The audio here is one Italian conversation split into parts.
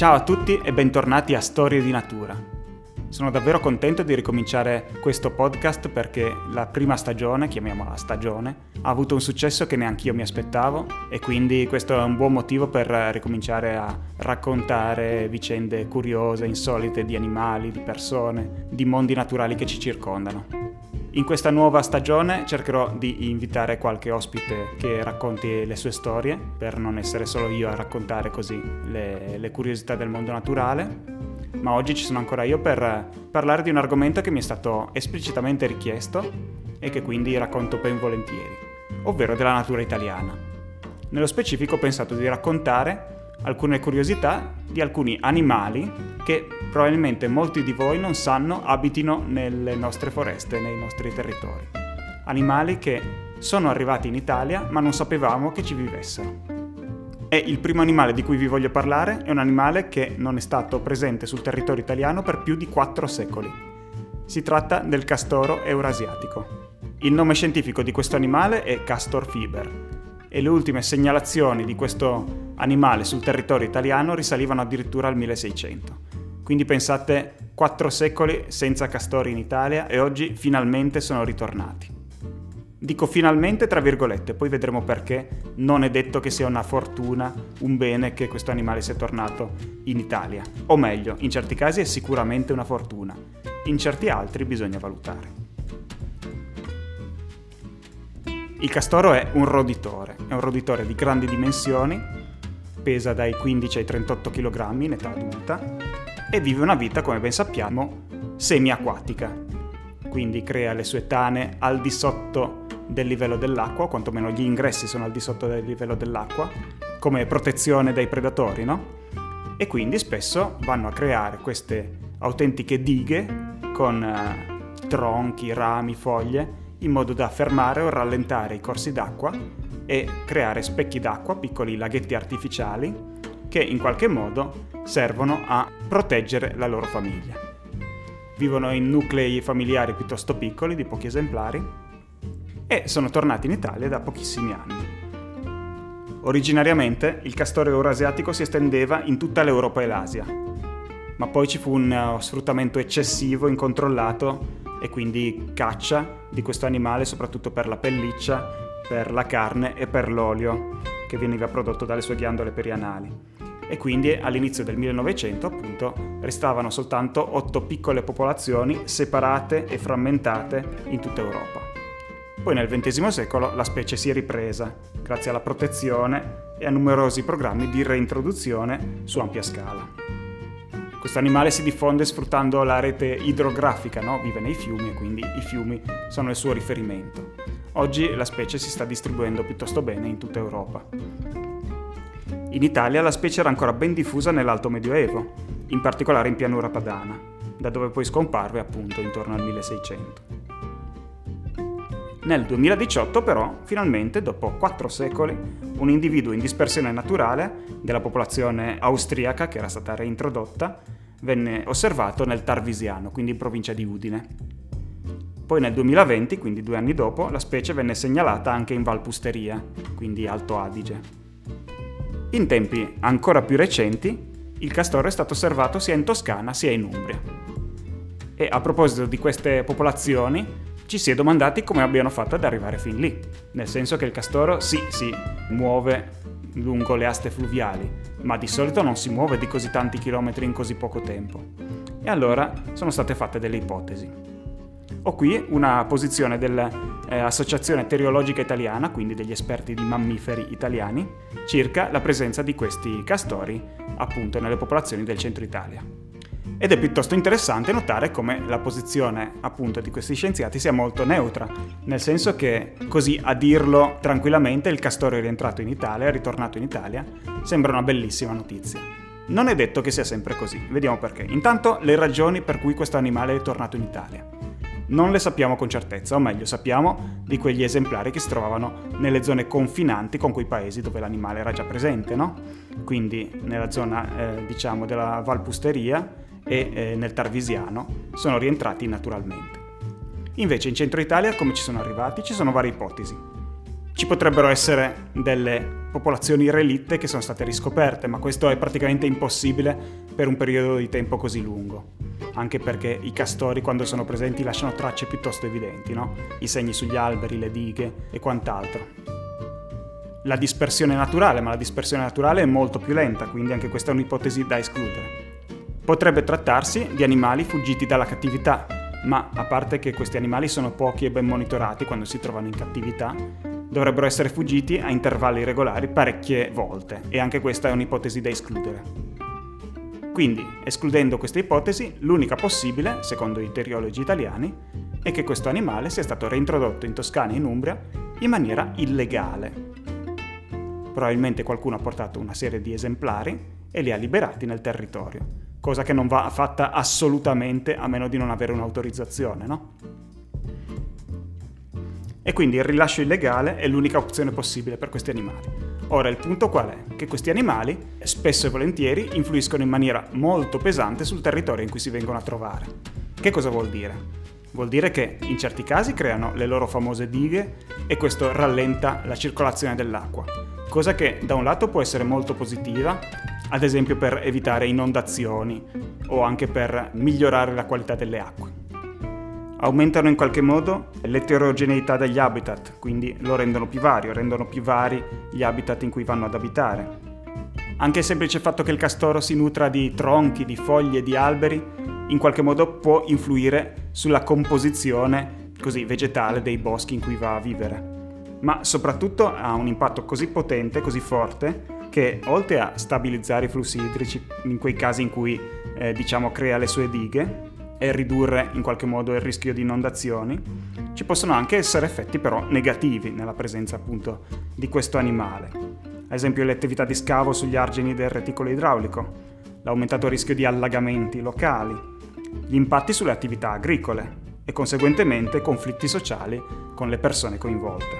Ciao a tutti e bentornati a Storie di Natura. Sono davvero contento di ricominciare questo podcast perché la prima stagione, chiamiamola stagione, ha avuto un successo che neanch'io mi aspettavo e quindi questo è un buon motivo per ricominciare a raccontare vicende curiose, insolite di animali, di persone, di mondi naturali che ci circondano. In questa nuova stagione cercherò di invitare qualche ospite che racconti le sue storie, per non essere solo io a raccontare così le, le curiosità del mondo naturale. Ma oggi ci sono ancora io per parlare di un argomento che mi è stato esplicitamente richiesto e che quindi racconto ben volentieri, ovvero della natura italiana. Nello specifico ho pensato di raccontare alcune curiosità di alcuni animali che probabilmente molti di voi non sanno abitino nelle nostre foreste, nei nostri territori. Animali che sono arrivati in Italia ma non sapevamo che ci vivessero. E il primo animale di cui vi voglio parlare è un animale che non è stato presente sul territorio italiano per più di 4 secoli. Si tratta del castoro eurasiatico. Il nome scientifico di questo animale è Castor fiber e le ultime segnalazioni di questo animale sul territorio italiano risalivano addirittura al 1600. Quindi pensate, quattro secoli senza castori in Italia e oggi finalmente sono ritornati. Dico finalmente tra virgolette, poi vedremo perché non è detto che sia una fortuna, un bene che questo animale sia tornato in Italia. O meglio, in certi casi è sicuramente una fortuna, in certi altri bisogna valutare. Il castoro è un roditore, è un roditore di grandi dimensioni, pesa dai 15 ai 38 kg in età adulta e vive una vita, come ben sappiamo, semi-acquatica. Quindi crea le sue tane al di sotto del livello dell'acqua, o quantomeno gli ingressi sono al di sotto del livello dell'acqua, come protezione dai predatori, no? E quindi spesso vanno a creare queste autentiche dighe con uh, tronchi, rami, foglie in modo da fermare o rallentare i corsi d'acqua e creare specchi d'acqua, piccoli laghetti artificiali, che in qualche modo servono a proteggere la loro famiglia. Vivono in nuclei familiari piuttosto piccoli, di pochi esemplari, e sono tornati in Italia da pochissimi anni. Originariamente il castore eurasiatico si estendeva in tutta l'Europa e l'Asia, ma poi ci fu un uh, sfruttamento eccessivo, incontrollato e quindi caccia di questo animale soprattutto per la pelliccia, per la carne e per l'olio che veniva prodotto dalle sue ghiandole perianali. E quindi all'inizio del 1900 appunto restavano soltanto otto piccole popolazioni separate e frammentate in tutta Europa. Poi nel XX secolo la specie si è ripresa grazie alla protezione e a numerosi programmi di reintroduzione su ampia scala. Questo animale si diffonde sfruttando la rete idrografica, no? vive nei fiumi e quindi i fiumi sono il suo riferimento. Oggi la specie si sta distribuendo piuttosto bene in tutta Europa. In Italia la specie era ancora ben diffusa nell'Alto Medioevo, in particolare in pianura padana, da dove poi scomparve appunto intorno al 1600. Nel 2018 però, finalmente, dopo quattro secoli, un individuo in dispersione naturale della popolazione austriaca che era stata reintrodotta venne osservato nel Tarvisiano, quindi in provincia di Udine. Poi nel 2020, quindi due anni dopo, la specie venne segnalata anche in Valpusteria, quindi Alto Adige. In tempi ancora più recenti, il castoro è stato osservato sia in Toscana sia in Umbria. E a proposito di queste popolazioni, ci si è domandati come abbiano fatto ad arrivare fin lì, nel senso che il castoro sì, si muove lungo le aste fluviali, ma di solito non si muove di così tanti chilometri in così poco tempo. E allora sono state fatte delle ipotesi. Ho qui una posizione dell'Associazione eh, Teriologica Italiana, quindi degli esperti di mammiferi italiani, circa la presenza di questi castori appunto nelle popolazioni del centro Italia. Ed è piuttosto interessante notare come la posizione appunto di questi scienziati sia molto neutra, nel senso che così a dirlo tranquillamente il castoro è rientrato in Italia, è ritornato in Italia, sembra una bellissima notizia. Non è detto che sia sempre così, vediamo perché. Intanto le ragioni per cui questo animale è tornato in Italia. Non le sappiamo con certezza, o meglio sappiamo di quegli esemplari che si trovavano nelle zone confinanti con quei paesi dove l'animale era già presente, no? Quindi nella zona eh, diciamo della Valpusteria e eh, nel Tarvisiano sono rientrati naturalmente. Invece in centro Italia come ci sono arrivati? Ci sono varie ipotesi. Ci potrebbero essere delle popolazioni relitte che sono state riscoperte, ma questo è praticamente impossibile per un periodo di tempo così lungo. Anche perché i castori quando sono presenti lasciano tracce piuttosto evidenti, no? I segni sugli alberi, le dighe e quant'altro. La dispersione naturale, ma la dispersione naturale è molto più lenta, quindi anche questa è un'ipotesi da escludere. Potrebbe trattarsi di animali fuggiti dalla cattività, ma a parte che questi animali sono pochi e ben monitorati quando si trovano in cattività, dovrebbero essere fuggiti a intervalli regolari parecchie volte e anche questa è un'ipotesi da escludere. Quindi, escludendo questa ipotesi, l'unica possibile, secondo i teriologi italiani, è che questo animale sia stato reintrodotto in Toscana e in Umbria in maniera illegale. Probabilmente qualcuno ha portato una serie di esemplari e li ha liberati nel territorio cosa che non va fatta assolutamente a meno di non avere un'autorizzazione, no? E quindi il rilascio illegale è l'unica opzione possibile per questi animali. Ora il punto qual è? Che questi animali spesso e volentieri influiscono in maniera molto pesante sul territorio in cui si vengono a trovare. Che cosa vuol dire? Vuol dire che in certi casi creano le loro famose dighe e questo rallenta la circolazione dell'acqua, cosa che da un lato può essere molto positiva ad esempio per evitare inondazioni o anche per migliorare la qualità delle acque. Aumentano in qualche modo l'eterogeneità degli habitat, quindi lo rendono più vario, rendono più vari gli habitat in cui vanno ad abitare. Anche il semplice fatto che il castoro si nutra di tronchi, di foglie, di alberi, in qualche modo può influire sulla composizione così vegetale dei boschi in cui va a vivere. Ma soprattutto ha un impatto così potente, così forte, che oltre a stabilizzare i flussi idrici in quei casi in cui eh, diciamo crea le sue dighe e ridurre in qualche modo il rischio di inondazioni, ci possono anche essere effetti però negativi nella presenza appunto di questo animale. Ad esempio le attività di scavo sugli argini del reticolo idraulico, l'aumentato rischio di allagamenti locali, gli impatti sulle attività agricole e conseguentemente conflitti sociali con le persone coinvolte.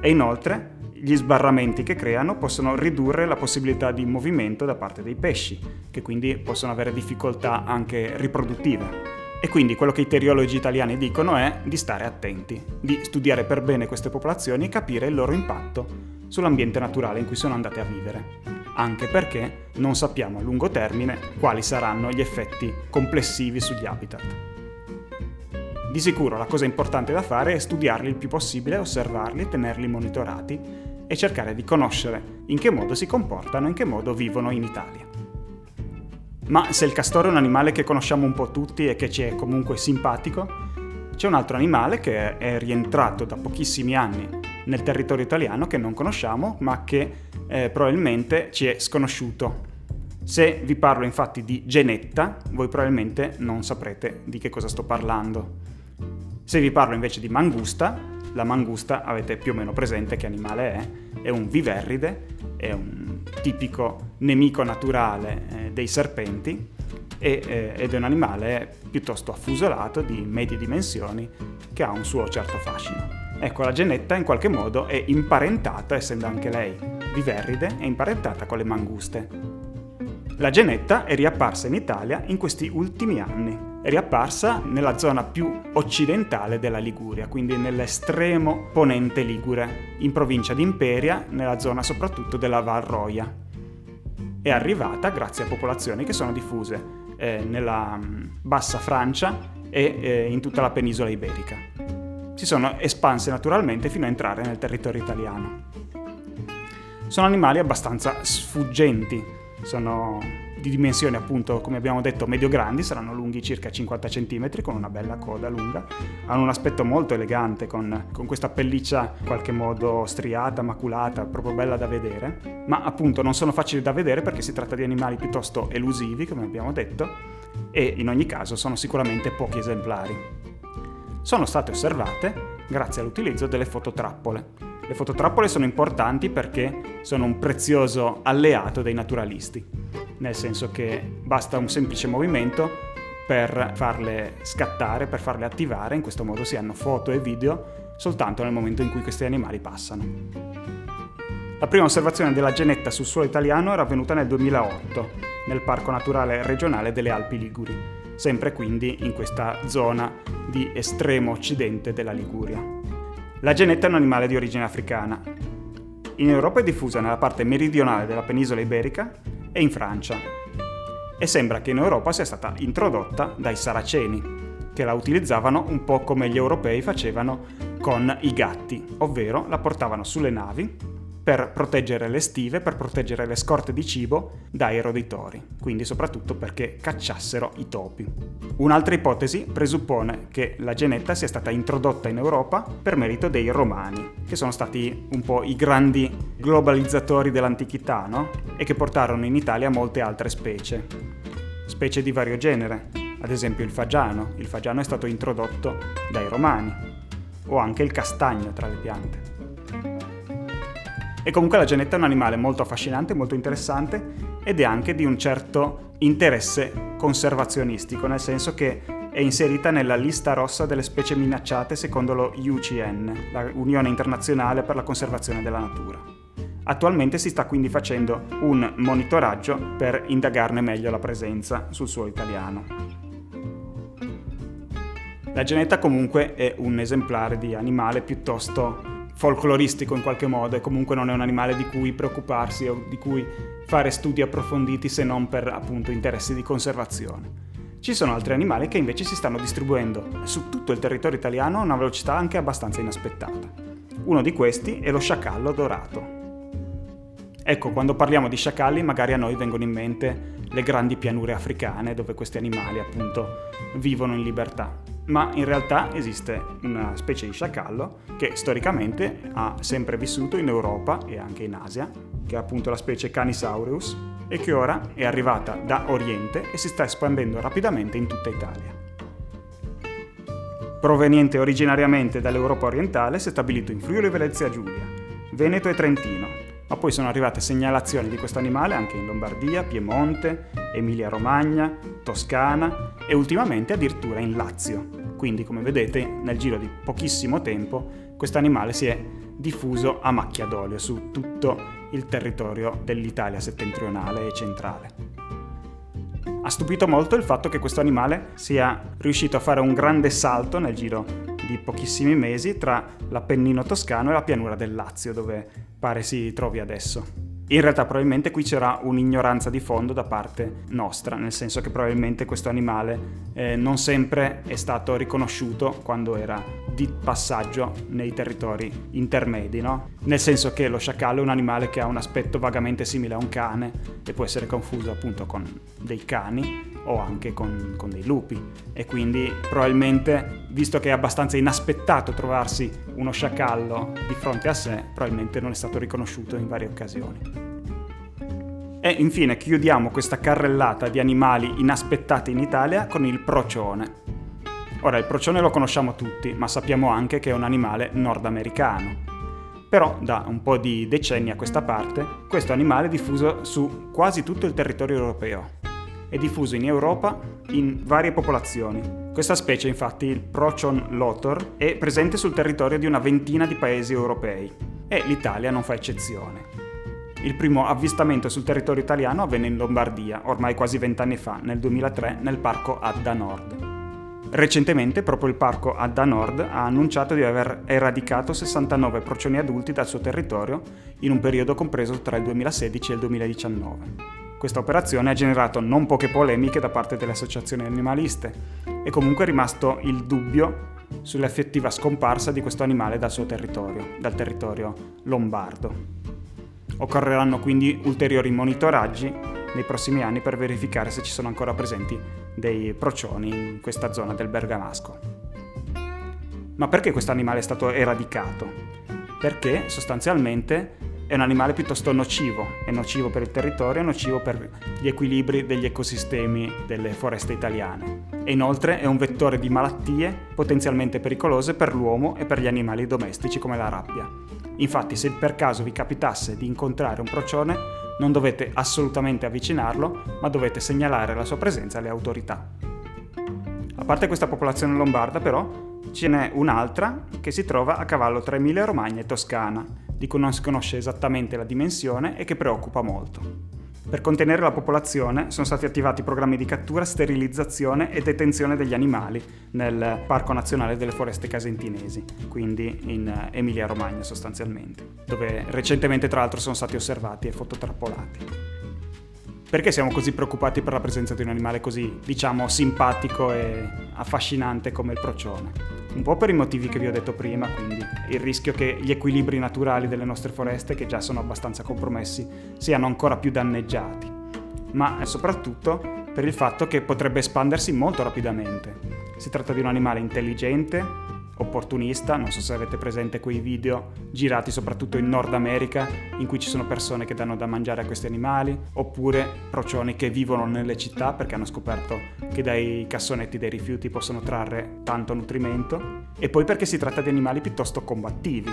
E inoltre gli sbarramenti che creano possono ridurre la possibilità di movimento da parte dei pesci, che quindi possono avere difficoltà anche riproduttive. E quindi quello che i teriologi italiani dicono è di stare attenti, di studiare per bene queste popolazioni e capire il loro impatto sull'ambiente naturale in cui sono andate a vivere, anche perché non sappiamo a lungo termine quali saranno gli effetti complessivi sugli habitat. Di sicuro la cosa importante da fare è studiarli il più possibile, osservarli, tenerli monitorati e cercare di conoscere in che modo si comportano, in che modo vivono in Italia. Ma se il castoro è un animale che conosciamo un po' tutti e che ci è comunque simpatico, c'è un altro animale che è rientrato da pochissimi anni nel territorio italiano che non conosciamo, ma che eh, probabilmente ci è sconosciuto. Se vi parlo infatti di genetta, voi probabilmente non saprete di che cosa sto parlando. Se vi parlo invece di mangusta, la mangusta avete più o meno presente che animale è, è un viverride, è un tipico nemico naturale eh, dei serpenti e, eh, ed è un animale piuttosto affusolato di medie dimensioni che ha un suo certo fascino. Ecco, la genetta in qualche modo è imparentata, essendo anche lei viverride, è imparentata con le manguste. La genetta è riapparsa in Italia in questi ultimi anni riapparsa nella zona più occidentale della Liguria, quindi nell'estremo ponente ligure, in provincia di Imperia, nella zona soprattutto della Val Roia. È arrivata grazie a popolazioni che sono diffuse eh, nella mm, bassa Francia e eh, in tutta la penisola iberica. Si sono espanse naturalmente fino a entrare nel territorio italiano. Sono animali abbastanza sfuggenti, sono di dimensioni appunto come abbiamo detto medio-grandi, saranno lunghi circa 50 cm con una bella coda lunga, hanno un aspetto molto elegante con, con questa pelliccia in qualche modo striata, maculata, proprio bella da vedere, ma appunto non sono facili da vedere perché si tratta di animali piuttosto elusivi come abbiamo detto e in ogni caso sono sicuramente pochi esemplari. Sono state osservate grazie all'utilizzo delle fototrappole. Le fototrappole sono importanti perché sono un prezioso alleato dei naturalisti nel senso che basta un semplice movimento per farle scattare, per farle attivare, in questo modo si hanno foto e video soltanto nel momento in cui questi animali passano. La prima osservazione della genetta sul suolo italiano era avvenuta nel 2008, nel Parco Naturale Regionale delle Alpi Liguri, sempre quindi in questa zona di estremo occidente della Liguria. La genetta è un animale di origine africana, In Europa è diffusa nella parte meridionale della penisola iberica e in Francia. E sembra che in Europa sia stata introdotta dai saraceni, che la utilizzavano un po' come gli europei facevano con i gatti, ovvero la portavano sulle navi per proteggere le stive, per proteggere le scorte di cibo dai roditori, quindi soprattutto perché cacciassero i topi. Un'altra ipotesi presuppone che la genetta sia stata introdotta in Europa per merito dei romani, che sono stati un po' i grandi globalizzatori dell'antichità, no? E che portarono in Italia molte altre specie, specie di vario genere, ad esempio il fagiano. Il fagiano è stato introdotto dai romani, o anche il castagno tra le piante. E comunque la genetta è un animale molto affascinante, molto interessante ed è anche di un certo interesse conservazionistico, nel senso che è inserita nella lista rossa delle specie minacciate secondo lo UCN, la Unione Internazionale per la Conservazione della Natura. Attualmente si sta quindi facendo un monitoraggio per indagarne meglio la presenza sul suolo italiano. La genetta comunque è un esemplare di animale piuttosto folcloristico in qualche modo e comunque non è un animale di cui preoccuparsi o di cui fare studi approfonditi se non per appunto interessi di conservazione. Ci sono altri animali che invece si stanno distribuendo su tutto il territorio italiano a una velocità anche abbastanza inaspettata. Uno di questi è lo sciacallo dorato. Ecco, quando parliamo di sciacalli magari a noi vengono in mente le grandi pianure africane dove questi animali appunto vivono in libertà ma in realtà esiste una specie di sciacallo che storicamente ha sempre vissuto in Europa e anche in Asia, che è appunto la specie Canisaureus, e che ora è arrivata da Oriente e si sta espandendo rapidamente in tutta Italia. Proveniente originariamente dall'Europa orientale, si è stabilito in Friuli Venezia Giulia, Veneto e Trentino, ma poi sono arrivate segnalazioni di questo animale anche in Lombardia, Piemonte, Emilia-Romagna, Toscana e ultimamente addirittura in Lazio. Quindi, come vedete, nel giro di pochissimo tempo questo animale si è diffuso a macchia d'olio su tutto il territorio dell'Italia settentrionale e centrale. Ha stupito molto il fatto che questo animale sia riuscito a fare un grande salto nel giro di pochissimi mesi tra l'Appennino toscano e la pianura del Lazio, dove pare si trovi adesso. In realtà probabilmente qui c'era un'ignoranza di fondo da parte nostra, nel senso che probabilmente questo animale eh, non sempre è stato riconosciuto quando era di passaggio nei territori intermedi, no? Nel senso che lo sciacallo è un animale che ha un aspetto vagamente simile a un cane e può essere confuso appunto con dei cani o anche con, con dei lupi e quindi probabilmente, visto che è abbastanza inaspettato trovarsi uno sciacallo di fronte a sé, probabilmente non è stato riconosciuto in varie occasioni. E infine chiudiamo questa carrellata di animali inaspettati in Italia con il procione. Ora, il procione lo conosciamo tutti, ma sappiamo anche che è un animale nordamericano. Però da un po' di decenni a questa parte, questo animale è diffuso su quasi tutto il territorio europeo. È diffuso in Europa in varie popolazioni. Questa specie, infatti, il Procion lotor, è presente sul territorio di una ventina di paesi europei e l'Italia non fa eccezione. Il primo avvistamento sul territorio italiano avvenne in Lombardia, ormai quasi vent'anni fa, nel 2003, nel parco Adda Nord. Recentemente proprio il parco Adda Nord ha annunciato di aver eradicato 69 procioni adulti dal suo territorio in un periodo compreso tra il 2016 e il 2019. Questa operazione ha generato non poche polemiche da parte delle associazioni animaliste e comunque è rimasto il dubbio sull'effettiva scomparsa di questo animale dal suo territorio, dal territorio lombardo. Occorreranno quindi ulteriori monitoraggi nei prossimi anni per verificare se ci sono ancora presenti dei procioni in questa zona del Bergamasco. Ma perché questo animale è stato eradicato? Perché sostanzialmente è un animale piuttosto nocivo, è nocivo per il territorio, è nocivo per gli equilibri degli ecosistemi delle foreste italiane e inoltre è un vettore di malattie potenzialmente pericolose per l'uomo e per gli animali domestici come la rabbia. Infatti se per caso vi capitasse di incontrare un procione, non dovete assolutamente avvicinarlo, ma dovete segnalare la sua presenza alle autorità. A parte questa popolazione lombarda però, ce n'è un'altra che si trova a cavallo tra Emilia Romagna e Toscana, di cui non si conosce esattamente la dimensione e che preoccupa molto. Per contenere la popolazione sono stati attivati programmi di cattura, sterilizzazione e detenzione degli animali nel Parco Nazionale delle Foreste Casentinesi, quindi in Emilia-Romagna sostanzialmente, dove recentemente tra l'altro sono stati osservati e fototrappolati. Perché siamo così preoccupati per la presenza di un animale così, diciamo, simpatico e affascinante come il procione? Un po' per i motivi che vi ho detto prima, quindi il rischio che gli equilibri naturali delle nostre foreste, che già sono abbastanza compromessi, siano ancora più danneggiati, ma soprattutto per il fatto che potrebbe espandersi molto rapidamente. Si tratta di un animale intelligente, opportunista, non so se avete presente quei video girati soprattutto in Nord America in cui ci sono persone che danno da mangiare a questi animali, oppure procioni che vivono nelle città perché hanno scoperto che dai cassonetti dei rifiuti possono trarre tanto nutrimento, e poi perché si tratta di animali piuttosto combattivi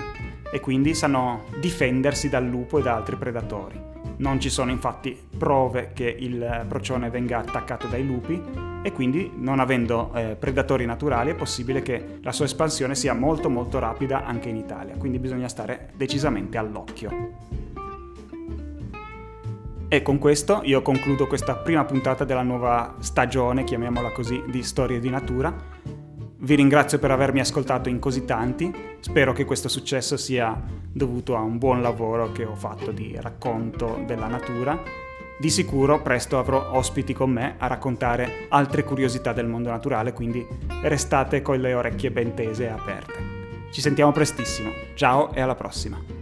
e quindi sanno difendersi dal lupo e da altri predatori. Non ci sono infatti prove che il procione venga attaccato dai lupi e quindi non avendo eh, predatori naturali è possibile che la sua espansione sia molto molto rapida anche in Italia, quindi bisogna stare decisamente all'occhio. E con questo io concludo questa prima puntata della nuova stagione, chiamiamola così, di Storie di Natura. Vi ringrazio per avermi ascoltato in così tanti, spero che questo successo sia dovuto a un buon lavoro che ho fatto di racconto della natura. Di sicuro presto avrò ospiti con me a raccontare altre curiosità del mondo naturale, quindi restate con le orecchie ben tese e aperte. Ci sentiamo prestissimo, ciao e alla prossima!